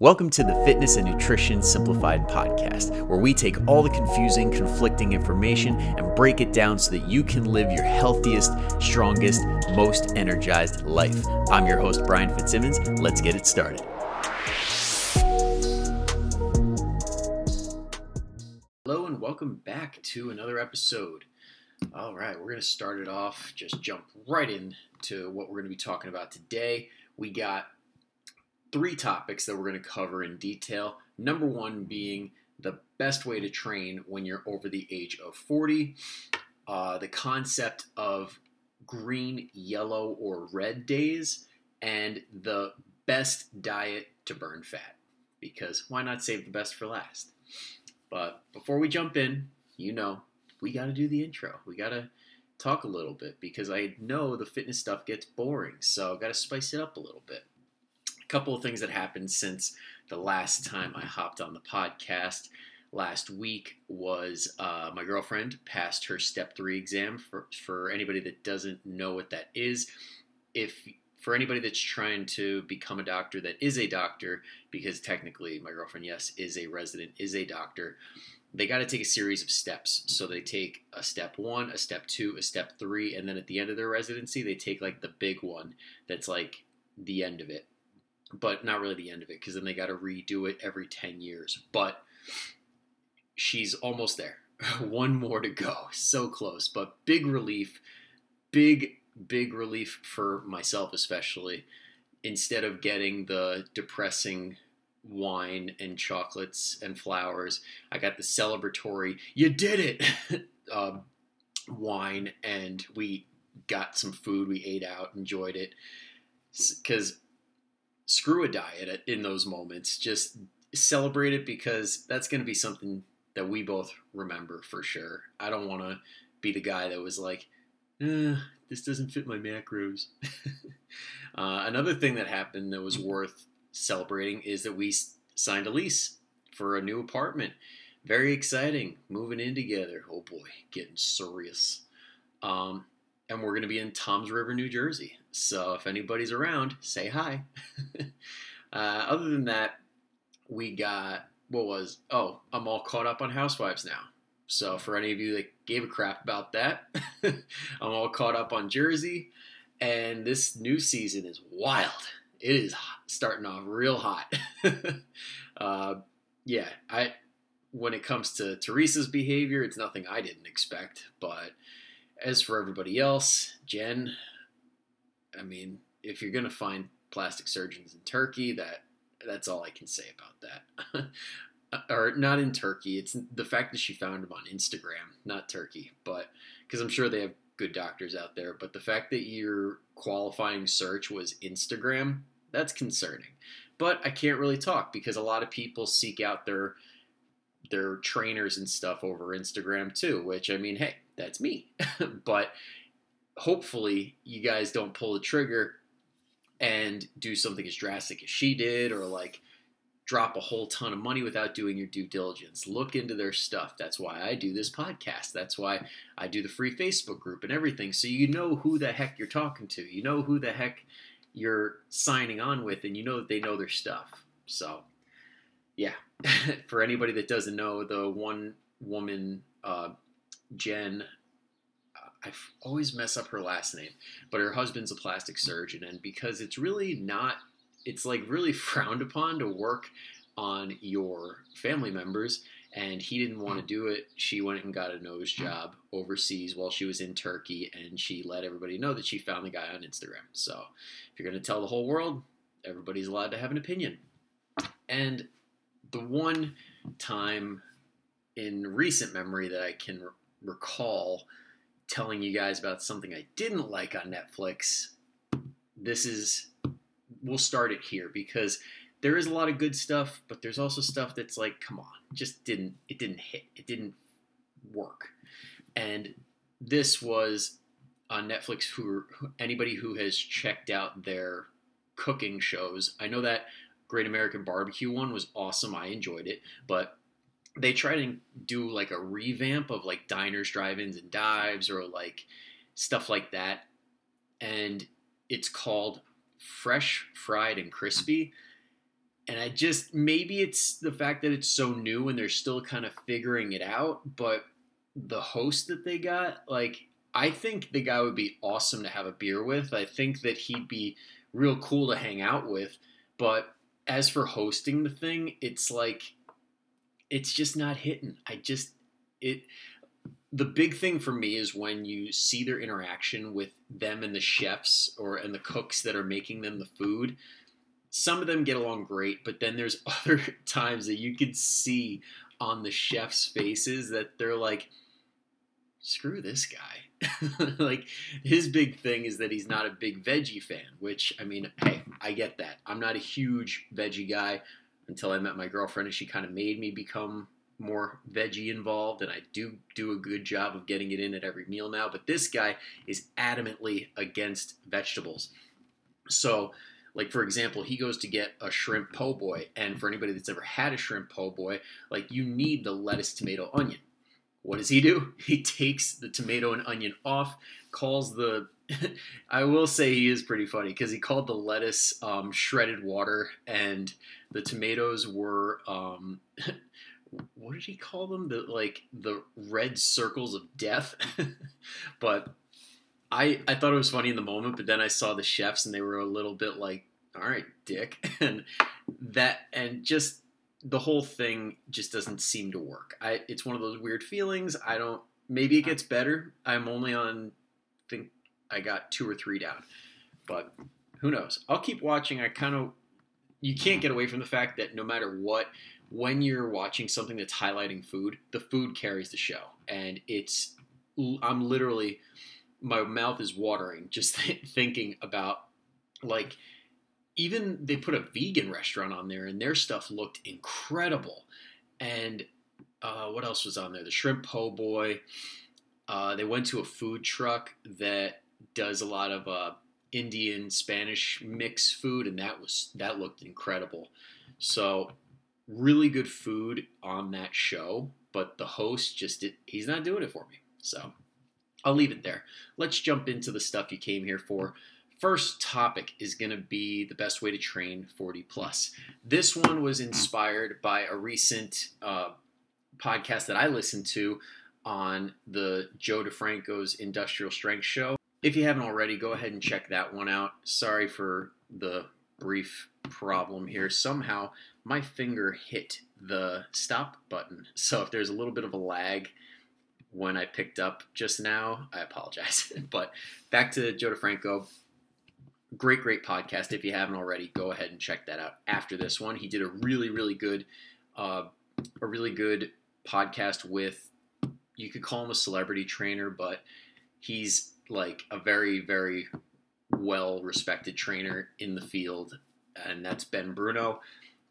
Welcome to the Fitness and Nutrition Simplified podcast, where we take all the confusing, conflicting information and break it down so that you can live your healthiest, strongest, most energized life. I'm your host, Brian Fitzsimmons. Let's get it started. Hello, and welcome back to another episode. All right, we're going to start it off, just jump right into what we're going to be talking about today. We got three topics that we're going to cover in detail. Number one being the best way to train when you're over the age of 40, uh, the concept of green, yellow, or red days, and the best diet to burn fat. Because why not save the best for last? But before we jump in, you know, we got to do the intro. We got to talk a little bit because I know the fitness stuff gets boring. So I got to spice it up a little bit couple of things that happened since the last time I hopped on the podcast. Last week was uh, my girlfriend passed her step three exam. For, for anybody that doesn't know what that is, if for anybody that's trying to become a doctor that is a doctor, because technically my girlfriend, yes, is a resident, is a doctor, they got to take a series of steps. So they take a step one, a step two, a step three, and then at the end of their residency, they take like the big one that's like the end of it but not really the end of it because then they got to redo it every 10 years. But she's almost there. One more to go. So close, but big relief. Big, big relief for myself, especially. Instead of getting the depressing wine and chocolates and flowers, I got the celebratory, you did it! um, wine, and we got some food. We ate out, enjoyed it. Because screw a diet in those moments. Just celebrate it because that's going to be something that we both remember for sure. I don't want to be the guy that was like, eh, this doesn't fit my macros. uh, another thing that happened that was worth celebrating is that we signed a lease for a new apartment. Very exciting. Moving in together. Oh boy, getting serious. Um, and we're going to be in Toms River, New Jersey. So if anybody's around, say hi. uh, other than that, we got what was oh, I'm all caught up on Housewives now. So for any of you that gave a crap about that, I'm all caught up on Jersey, and this new season is wild. It is starting off real hot. uh, yeah, I when it comes to Teresa's behavior, it's nothing I didn't expect, but as for everybody else, Jen, I mean, if you're gonna find plastic surgeons in Turkey, that that's all I can say about that. or not in Turkey. It's the fact that she found them on Instagram, not Turkey, but because I'm sure they have good doctors out there. But the fact that your qualifying search was Instagram, that's concerning. But I can't really talk because a lot of people seek out their their trainers and stuff over Instagram too. Which I mean, hey, that's me. but hopefully, you guys don't pull the trigger and do something as drastic as she did, or like drop a whole ton of money without doing your due diligence. Look into their stuff. That's why I do this podcast. That's why I do the free Facebook group and everything. So you know who the heck you're talking to. You know who the heck you're signing on with, and you know that they know their stuff. So, yeah. For anybody that doesn't know, the one woman uh, Jen, I always mess up her last name, but her husband's a plastic surgeon, and because it's really not, it's like really frowned upon to work on your family members, and he didn't want to do it. She went and got a nose job overseas while she was in Turkey, and she let everybody know that she found the guy on Instagram. So if you're going to tell the whole world, everybody's allowed to have an opinion. And the one time in recent memory that I can recall telling you guys about something I didn't like on Netflix, this is we'll start it here because there is a lot of good stuff, but there's also stuff that's like, come on, just didn't it didn't hit, it didn't work. And this was on Netflix who anybody who has checked out their cooking shows. I know that Great American Barbecue one was awesome. I enjoyed it, but they try to do like a revamp of like diners, drive-ins, and dives, or like stuff like that, and it's called Fresh, Fried, and Crispy. and I just maybe it's the fact that it's so new and they're still kind of figuring it out, but the host that they got, like I think the guy would be awesome to have a beer with. I think that he'd be real cool to hang out with, but as for hosting the thing, it's like it's just not hitting. I just it the big thing for me is when you see their interaction with them and the chefs or and the cooks that are making them the food some of them get along great, but then there's other times that you can see on the chef's faces that they're like, screw this guy. like his big thing is that he's not a big veggie fan, which I mean, hey, I get that. I'm not a huge veggie guy until I met my girlfriend and she kind of made me become more veggie involved and I do do a good job of getting it in at every meal now, but this guy is adamantly against vegetables. So like for example, he goes to get a shrimp po' boy, and for anybody that's ever had a shrimp po' boy, like you need the lettuce, tomato, onion. What does he do? He takes the tomato and onion off, calls the I will say he is pretty funny because he called the lettuce um, shredded water and the tomatoes were um, what did he call them? The like the red circles of death. but I I thought it was funny in the moment, but then I saw the chefs and they were a little bit like, "All right, Dick," and that and just the whole thing just doesn't seem to work. I it's one of those weird feelings. I don't. Maybe it gets better. I'm only on. Think I got two or three down, but who knows? I'll keep watching. I kind of. You can't get away from the fact that no matter what, when you're watching something that's highlighting food, the food carries the show, and it's. I'm literally my mouth is watering just thinking about like even they put a vegan restaurant on there and their stuff looked incredible and uh, what else was on there the shrimp po' boy uh, they went to a food truck that does a lot of uh, indian spanish mix food and that was that looked incredible so really good food on that show but the host just did, he's not doing it for me so I'll leave it there. Let's jump into the stuff you came here for. First topic is going to be the best way to train 40 plus. This one was inspired by a recent uh, podcast that I listened to on the Joe DeFranco's Industrial Strength Show. If you haven't already, go ahead and check that one out. Sorry for the brief problem here. Somehow my finger hit the stop button. So if there's a little bit of a lag, when I picked up just now. I apologize. but back to Joe DeFranco. Great, great podcast. If you haven't already, go ahead and check that out after this one. He did a really, really good, uh, a really good podcast with. You could call him a celebrity trainer, but he's like a very, very well respected trainer in the field, and that's Ben Bruno.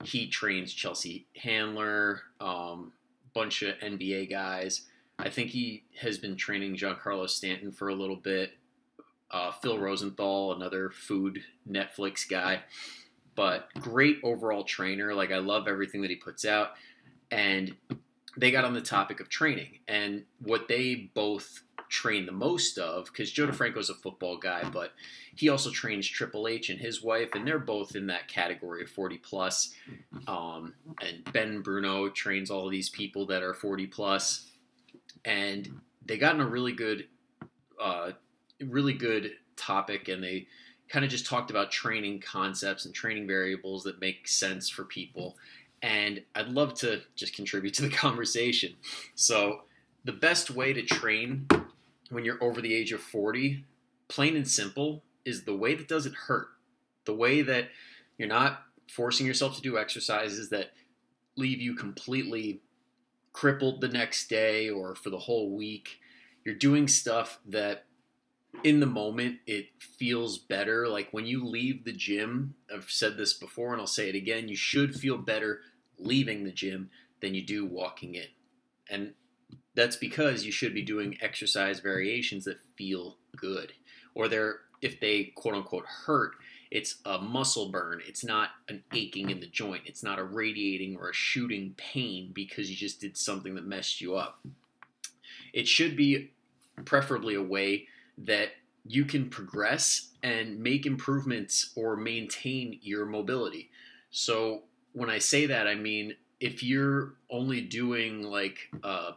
He trains Chelsea Handler, um, bunch of NBA guys I think he has been training Giancarlo Stanton for a little bit. Uh, Phil Rosenthal, another food Netflix guy, but great overall trainer. Like I love everything that he puts out, and they got on the topic of training and what they both train the most of because Joe DeFranco's a football guy, but he also trains Triple H and his wife, and they're both in that category of 40 plus. Um, and Ben Bruno trains all of these people that are 40 plus and they got in a really good, uh, really good topic, and they kind of just talked about training concepts and training variables that make sense for people. And I'd love to just contribute to the conversation. So, the best way to train when you're over the age of 40, plain and simple, is the way that doesn't hurt. The way that you're not forcing yourself to do exercises that leave you completely crippled the next day or for the whole week. You're doing stuff that in the moment it feels better. Like when you leave the gym, I've said this before and I'll say it again, you should feel better leaving the gym than you do walking in. And that's because you should be doing exercise variations that feel good. Or they're if they quote unquote hurt, it's a muscle burn. It's not an aching in the joint. It's not a radiating or a shooting pain because you just did something that messed you up. It should be preferably a way that you can progress and make improvements or maintain your mobility. So when I say that, I mean if you're only doing like a,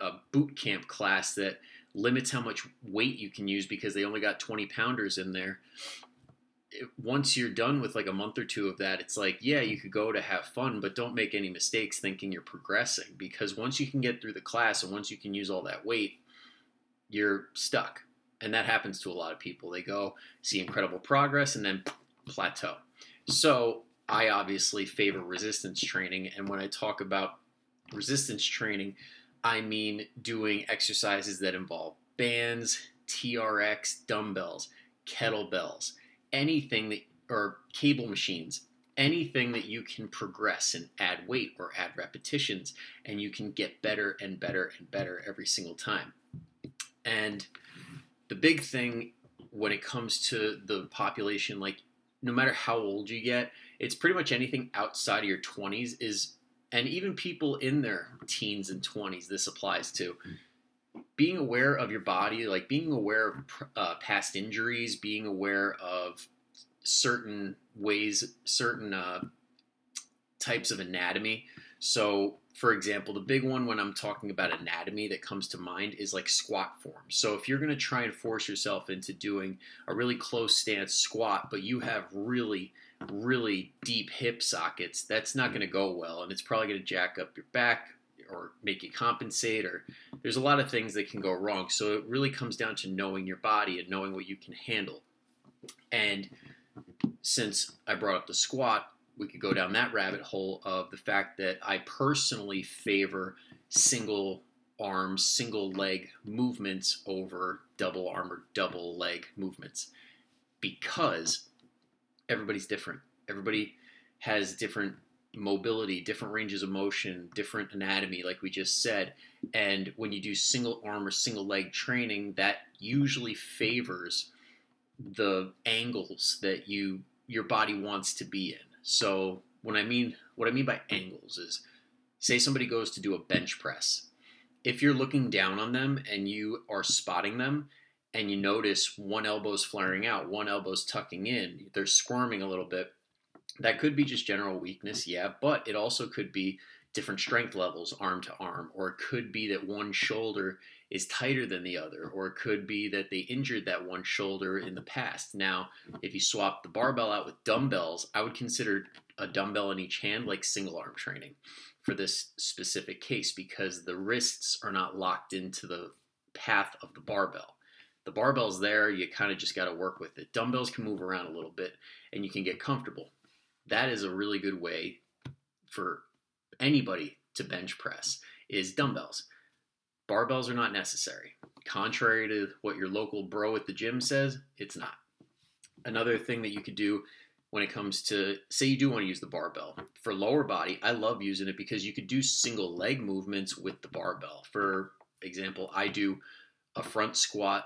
a boot camp class that limits how much weight you can use because they only got 20 pounders in there. once you're done with like a month or two of that, it's like, yeah, you could go to have fun, but don't make any mistakes thinking you're progressing because once you can get through the class and once you can use all that weight, you're stuck. And that happens to a lot of people. They go see incredible progress and then plateau. So I obviously favor resistance training. And when I talk about resistance training, I mean doing exercises that involve bands, TRX, dumbbells, kettlebells, anything that, or cable machines, anything that you can progress and add weight or add repetitions, and you can get better and better and better every single time. And the big thing when it comes to the population, like no matter how old you get, it's pretty much anything outside of your 20s is and even people in their teens and 20s this applies to being aware of your body like being aware of uh, past injuries being aware of certain ways certain uh, types of anatomy. So for example the big one when i'm talking about anatomy that comes to mind is like squat form. So if you're going to try and force yourself into doing a really close stance squat but you have really really deep hip sockets, that's not going to go well, and it's probably going to jack up your back or make you compensate. Or there's a lot of things that can go wrong. So it really comes down to knowing your body and knowing what you can handle. And since I brought up the squat, we could go down that rabbit hole of the fact that I personally favor single arm, single leg movements over double arm or double leg movements because everybody's different. Everybody has different mobility, different ranges of motion, different anatomy, like we just said. And when you do single arm or single leg training, that usually favors the angles that you your body wants to be in. So when I mean what I mean by angles is say somebody goes to do a bench press. If you're looking down on them and you are spotting them, and you notice one elbow's flaring out, one elbow's tucking in, they're squirming a little bit. That could be just general weakness, yeah, but it also could be different strength levels arm to arm, or it could be that one shoulder is tighter than the other, or it could be that they injured that one shoulder in the past. Now, if you swap the barbell out with dumbbells, I would consider a dumbbell in each hand like single arm training for this specific case because the wrists are not locked into the path of the barbell the barbell's there, you kind of just got to work with it. Dumbbells can move around a little bit and you can get comfortable. That is a really good way for anybody to bench press is dumbbells. Barbells are not necessary. Contrary to what your local bro at the gym says, it's not. Another thing that you could do when it comes to say you do want to use the barbell for lower body, I love using it because you could do single leg movements with the barbell. For example, I do a front squat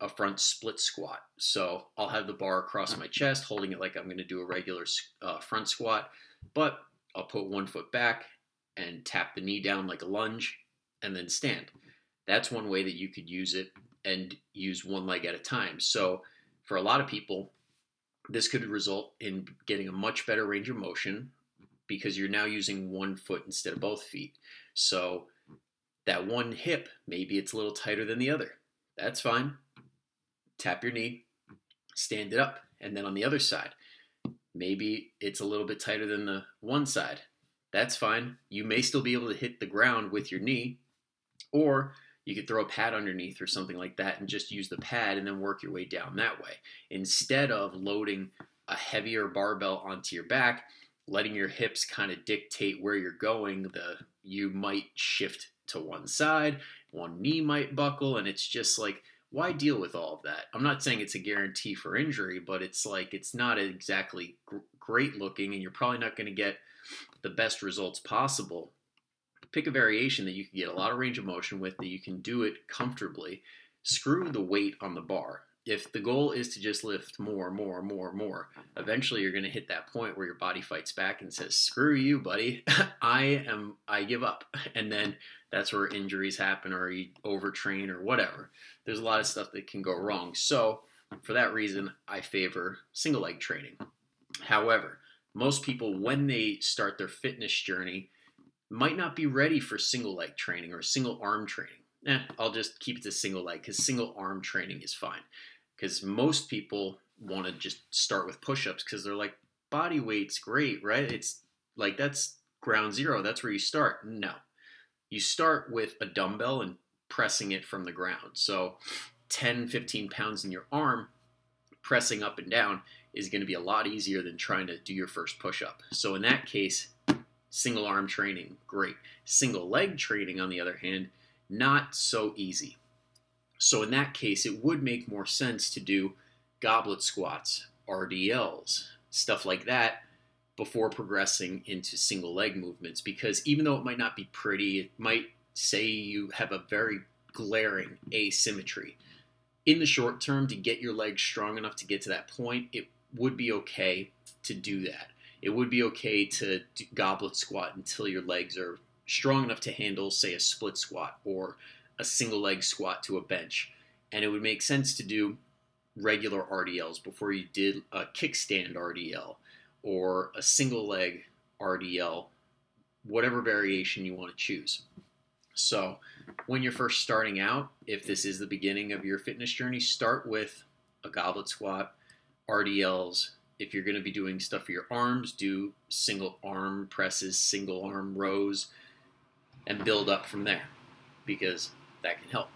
a front split squat. So I'll have the bar across my chest, holding it like I'm going to do a regular uh, front squat, but I'll put one foot back and tap the knee down like a lunge and then stand. That's one way that you could use it and use one leg at a time. So for a lot of people, this could result in getting a much better range of motion because you're now using one foot instead of both feet. So that one hip, maybe it's a little tighter than the other. That's fine tap your knee, stand it up. And then on the other side, maybe it's a little bit tighter than the one side. That's fine. You may still be able to hit the ground with your knee, or you could throw a pad underneath or something like that and just use the pad and then work your way down that way. Instead of loading a heavier barbell onto your back, letting your hips kind of dictate where you're going, the you might shift to one side, one knee might buckle, and it's just like why deal with all of that? I'm not saying it's a guarantee for injury, but it's like it's not exactly gr- great looking, and you're probably not going to get the best results possible. Pick a variation that you can get a lot of range of motion with, that you can do it comfortably. Screw the weight on the bar if the goal is to just lift more, more, more, more, eventually you're going to hit that point where your body fights back and says, "Screw you, buddy. I am I give up." And then that's where injuries happen or you overtrain or whatever. There's a lot of stuff that can go wrong. So, for that reason, I favor single leg training. However, most people, when they start their fitness journey, might not be ready for single leg training or single arm training. Eh, I'll just keep it to single leg because single arm training is fine. Because most people want to just start with push ups because they're like, body weight's great, right? It's like that's ground zero. That's where you start. No. You start with a dumbbell and pressing it from the ground. So 10, 15 pounds in your arm, pressing up and down is going to be a lot easier than trying to do your first push up. So in that case, single arm training, great. Single leg training, on the other hand, not so easy. So in that case, it would make more sense to do goblet squats, RDLs, stuff like that before progressing into single leg movements because even though it might not be pretty, it might say you have a very glaring asymmetry. In the short term, to get your legs strong enough to get to that point, it would be okay to do that. It would be okay to goblet squat until your legs are strong enough to handle, say, a split squat or a single leg squat to a bench. And it would make sense to do regular RDLs before you did a kickstand RDL or a single leg RDL, whatever variation you want to choose. So, when you're first starting out, if this is the beginning of your fitness journey, start with a goblet squat, RDLs. If you're going to be doing stuff for your arms, do single arm presses, single arm rows, and build up from there because that can help.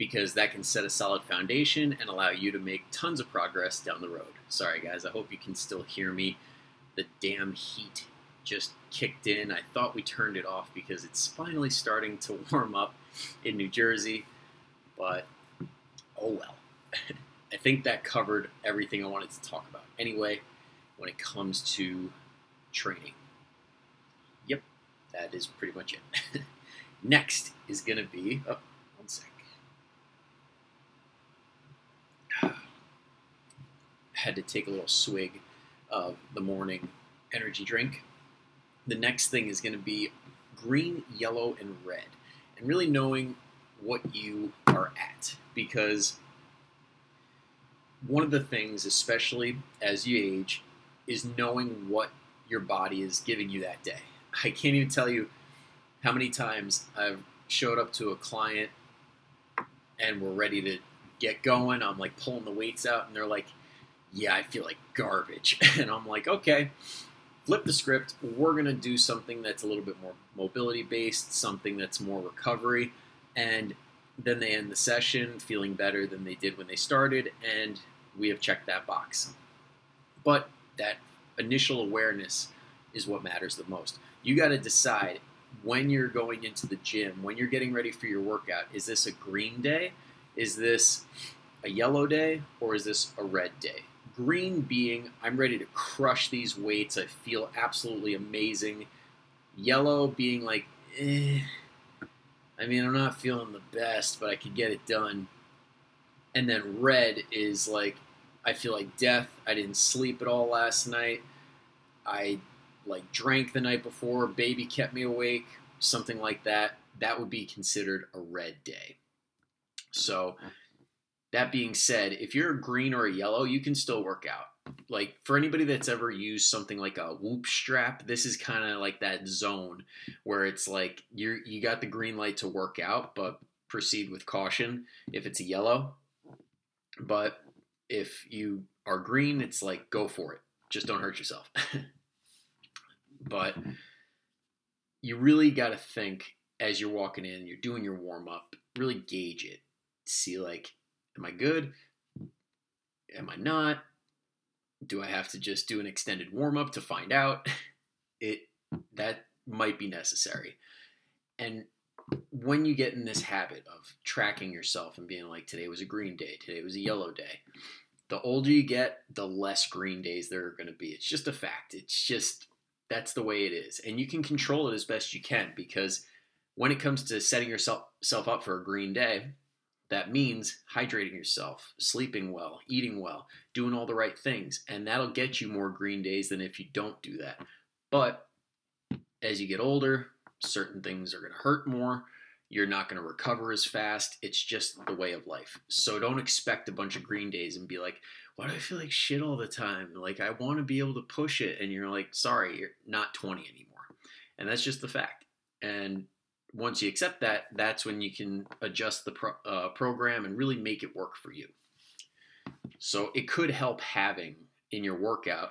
because that can set a solid foundation and allow you to make tons of progress down the road. Sorry, guys, I hope you can still hear me. The damn heat just kicked in. I thought we turned it off because it's finally starting to warm up in New Jersey, but oh well. I think that covered everything I wanted to talk about. Anyway, when it comes to training, yep, that is pretty much it. Next is going to be, oh, one sec. had to take a little swig of the morning energy drink. The next thing is going to be green, yellow, and red, and really knowing what you are at. Because one of the things, especially as you age, is knowing what your body is giving you that day. I can't even tell you how many times I've showed up to a client and we're ready to get going. I'm like pulling the weights out, and they're like, yeah, I feel like garbage. And I'm like, okay, flip the script. We're going to do something that's a little bit more mobility based, something that's more recovery. And then they end the session feeling better than they did when they started. And we have checked that box. But that initial awareness is what matters the most. You got to decide when you're going into the gym, when you're getting ready for your workout, is this a green day? Is this a yellow day? Or is this a red day? Green being, I'm ready to crush these weights. I feel absolutely amazing. Yellow being like, eh. I mean, I'm not feeling the best, but I could get it done. And then red is like, I feel like death. I didn't sleep at all last night. I like drank the night before. Baby kept me awake. Something like that. That would be considered a red day. So that being said, if you're a green or a yellow, you can still work out. Like for anybody that's ever used something like a whoop strap, this is kind of like that zone where it's like you're you got the green light to work out, but proceed with caution if it's a yellow. But if you are green, it's like go for it. Just don't hurt yourself. but you really got to think as you're walking in, you're doing your warm up, really gauge it. See like Am I good? Am I not? Do I have to just do an extended warm up to find out? It that might be necessary. And when you get in this habit of tracking yourself and being like today was a green day, today was a yellow day, the older you get, the less green days there are going to be. It's just a fact. It's just that's the way it is. And you can control it as best you can because when it comes to setting yourself up for a green day, that means hydrating yourself, sleeping well, eating well, doing all the right things. And that'll get you more green days than if you don't do that. But as you get older, certain things are going to hurt more. You're not going to recover as fast. It's just the way of life. So don't expect a bunch of green days and be like, why do I feel like shit all the time? Like, I want to be able to push it. And you're like, sorry, you're not 20 anymore. And that's just the fact. And once you accept that, that's when you can adjust the pro- uh, program and really make it work for you. So it could help having in your workout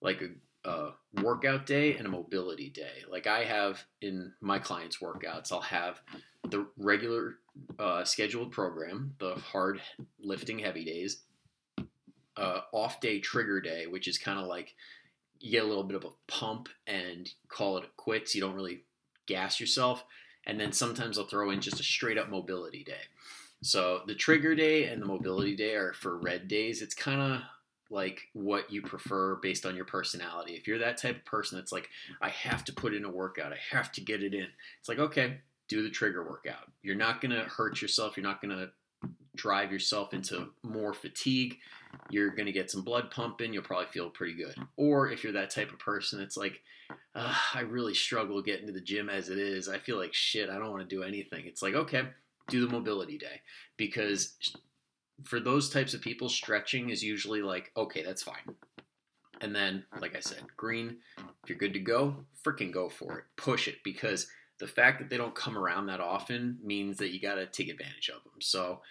like a, a, workout day and a mobility day. Like I have in my clients' workouts, I'll have the regular uh, scheduled program, the hard lifting heavy days, uh, off day trigger day, which is kind of like you get a little bit of a pump and call it quits. You don't really gas yourself. And then sometimes I'll throw in just a straight up mobility day. So the trigger day and the mobility day are for red days. It's kind of like what you prefer based on your personality. If you're that type of person that's like, I have to put in a workout, I have to get it in, it's like, okay, do the trigger workout. You're not going to hurt yourself. You're not going to drive yourself into more fatigue. You're going to get some blood pumping. You'll probably feel pretty good. Or if you're that type of person that's like, I really struggle getting to the gym as it is. I feel like shit. I don't want to do anything. It's like, okay, do the mobility day. Because for those types of people, stretching is usually like, okay, that's fine. And then, like I said, green, if you're good to go, freaking go for it. Push it because the fact that they don't come around that often means that you got to take advantage of them. So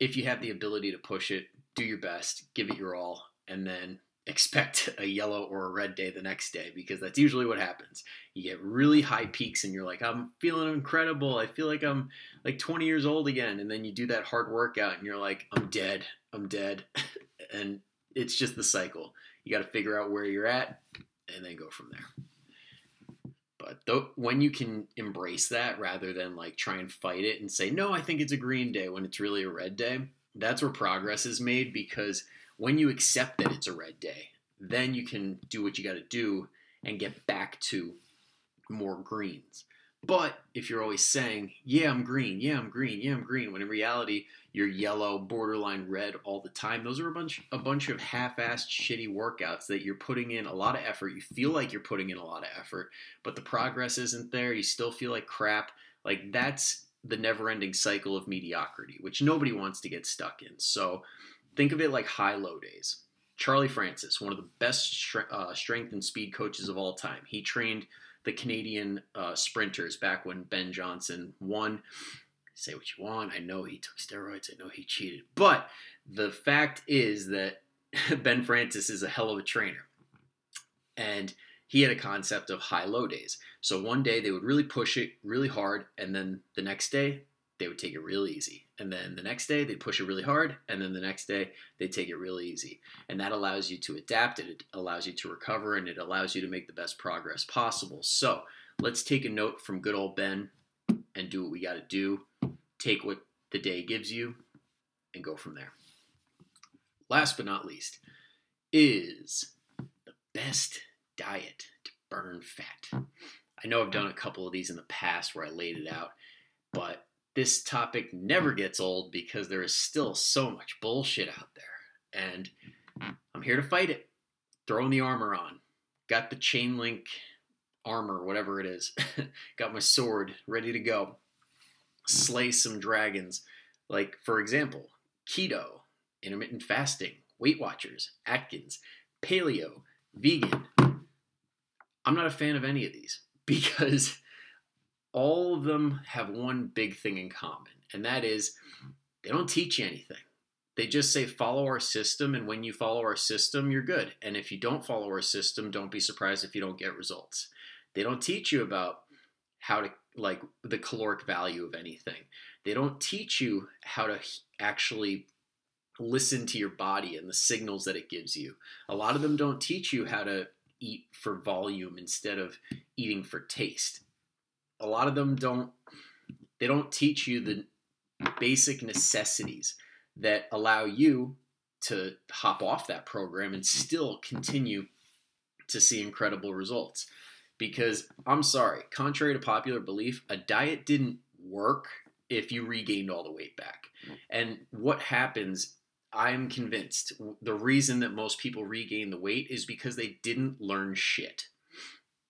if you have the ability to push it, do your best, give it your all, and then expect a yellow or a red day the next day because that's usually what happens. You get really high peaks and you're like, I'm feeling incredible. I feel like I'm like 20 years old again. And then you do that hard workout and you're like, I'm dead. I'm dead. and it's just the cycle. You got to figure out where you're at and then go from there. But when you can embrace that rather than like try and fight it and say, no, I think it's a green day when it's really a red day, that's where progress is made because when you accept that it's a red day, then you can do what you got to do and get back to more greens. But if you're always saying, yeah, I'm green, yeah, I'm green, yeah, I'm green, when in reality you're yellow, borderline red all the time, those are a bunch a bunch of half-assed shitty workouts that you're putting in a lot of effort. You feel like you're putting in a lot of effort, but the progress isn't there. You still feel like crap. Like that's the never-ending cycle of mediocrity, which nobody wants to get stuck in. So think of it like high-low days. Charlie Francis, one of the best uh, strength and speed coaches of all time. He trained the Canadian uh, sprinters back when Ben Johnson won. Say what you want. I know he took steroids. I know he cheated. But the fact is that Ben Francis is a hell of a trainer. And he had a concept of high low days. So one day they would really push it really hard, and then the next day they would take it real easy. And then the next day they'd push it really hard, and then the next day they'd take it real easy. And that allows you to adapt, it allows you to recover, and it allows you to make the best progress possible. So let's take a note from good old Ben and do what we got to do. Take what the day gives you and go from there. Last but not least is the best diet to burn fat. I know I've done a couple of these in the past where I laid it out, but this topic never gets old because there is still so much bullshit out there. And I'm here to fight it. Throwing the armor on. Got the chain link armor, whatever it is. Got my sword ready to go. Slay some dragons. Like, for example, keto, intermittent fasting, Weight Watchers, Atkins, paleo, vegan. I'm not a fan of any of these because all of them have one big thing in common, and that is they don't teach you anything. They just say follow our system, and when you follow our system, you're good. And if you don't follow our system, don't be surprised if you don't get results. They don't teach you about how to like the caloric value of anything. They don't teach you how to actually listen to your body and the signals that it gives you. A lot of them don't teach you how to eat for volume instead of eating for taste a lot of them don't they don't teach you the basic necessities that allow you to hop off that program and still continue to see incredible results. Because I'm sorry, contrary to popular belief, a diet didn't work if you regained all the weight back. And what happens, I'm convinced, the reason that most people regain the weight is because they didn't learn shit.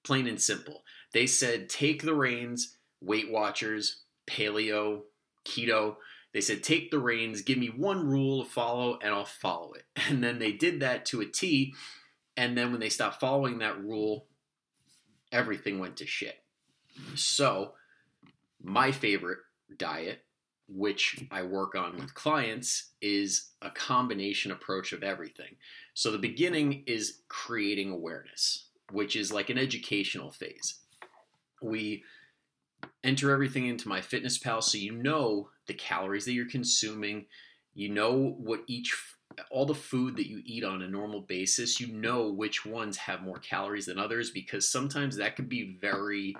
Plain and simple they said take the reins, Weight Watchers, paleo, keto. They said take the reins, give me one rule to follow, and I'll follow it. And then they did that to a T. And then when they stopped following that rule, everything went to shit. So, my favorite diet, which I work on with clients, is a combination approach of everything. So, the beginning is creating awareness, which is like an educational phase. We enter everything into MyFitnessPal so you know the calories that you're consuming, you know what each all the food that you eat on a normal basis, you know which ones have more calories than others because sometimes that can be very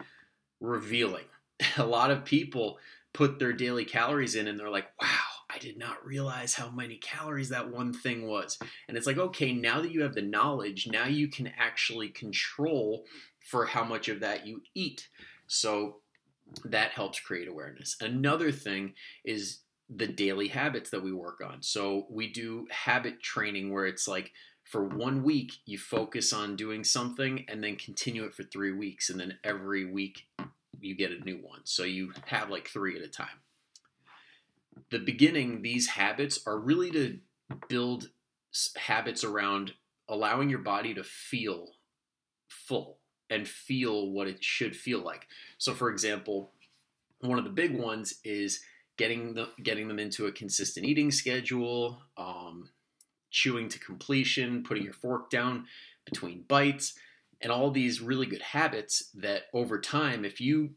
revealing. A lot of people put their daily calories in and they're like, wow, I did not realize how many calories that one thing was. And it's like, okay, now that you have the knowledge, now you can actually control for how much of that you eat. So that helps create awareness. Another thing is the daily habits that we work on. So we do habit training where it's like for one week you focus on doing something and then continue it for three weeks and then every week you get a new one. So you have like three at a time. The beginning, these habits are really to build habits around allowing your body to feel full and feel what it should feel like. So, for example, one of the big ones is getting the getting them into a consistent eating schedule, um, chewing to completion, putting your fork down between bites, and all these really good habits that over time, if you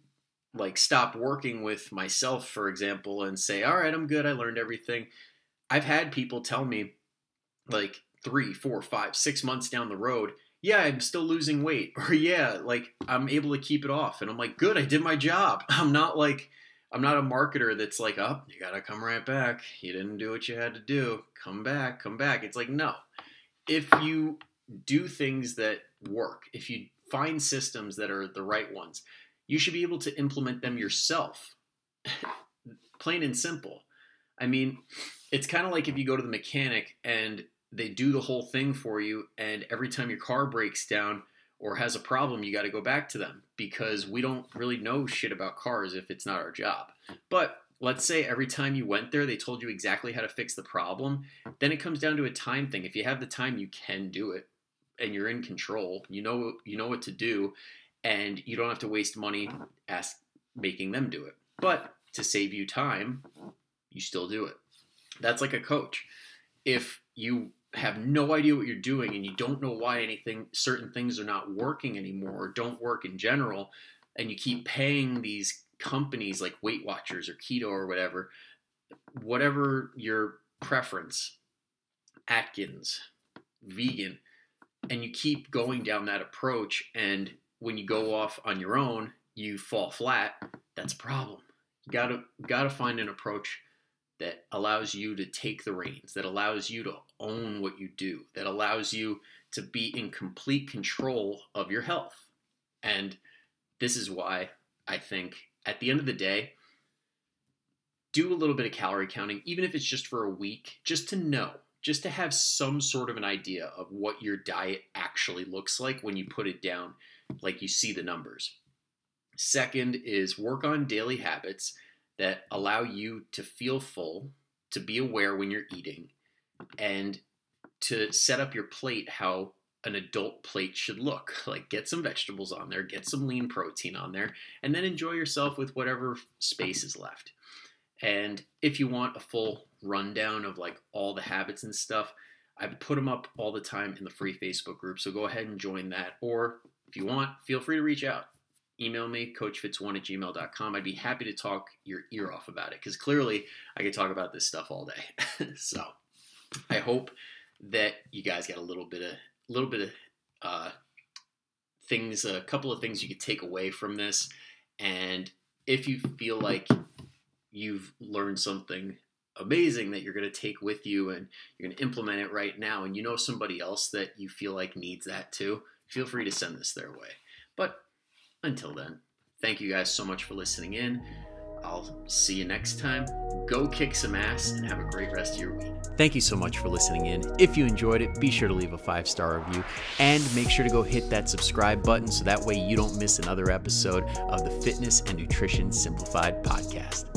like stop working with myself, for example, and say, "All right, I'm good. I learned everything." I've had people tell me, like three, four, five, six months down the road, yeah, I'm still losing weight, or yeah, like I'm able to keep it off, and I'm like, good, I did my job. I'm not like I'm not a marketer that's like, oh, you gotta come right back. You didn't do what you had to do. Come back, come back. It's like, no. If you do things that work, if you find systems that are the right ones, you should be able to implement them yourself. Plain and simple. I mean, it's kind of like if you go to the mechanic and they do the whole thing for you, and every time your car breaks down, or has a problem, you got to go back to them because we don't really know shit about cars if it's not our job. But let's say every time you went there, they told you exactly how to fix the problem. Then it comes down to a time thing. If you have the time, you can do it, and you're in control. You know you know what to do, and you don't have to waste money ask, making them do it. But to save you time, you still do it. That's like a coach. If you have no idea what you're doing and you don't know why anything certain things are not working anymore or don't work in general and you keep paying these companies like Weight Watchers or Keto or whatever whatever your preference Atkins vegan and you keep going down that approach and when you go off on your own you fall flat that's a problem. You got to got to find an approach that allows you to take the reins, that allows you to own what you do, that allows you to be in complete control of your health. And this is why I think at the end of the day, do a little bit of calorie counting, even if it's just for a week, just to know, just to have some sort of an idea of what your diet actually looks like when you put it down, like you see the numbers. Second is work on daily habits that allow you to feel full, to be aware when you're eating, and to set up your plate how an adult plate should look. Like get some vegetables on there, get some lean protein on there, and then enjoy yourself with whatever space is left. And if you want a full rundown of like all the habits and stuff, I put them up all the time in the free Facebook group. So go ahead and join that. Or if you want, feel free to reach out email me, coachfitzz1 at gmail.com. I'd be happy to talk your ear off about it because clearly I could talk about this stuff all day. so I hope that you guys got a little bit of, little bit of uh, things, a couple of things you could take away from this. And if you feel like you've learned something amazing that you're going to take with you and you're going to implement it right now, and you know somebody else that you feel like needs that too, feel free to send this their way. Until then, thank you guys so much for listening in. I'll see you next time. Go kick some ass and have a great rest of your week. Thank you so much for listening in. If you enjoyed it, be sure to leave a five star review and make sure to go hit that subscribe button so that way you don't miss another episode of the Fitness and Nutrition Simplified podcast.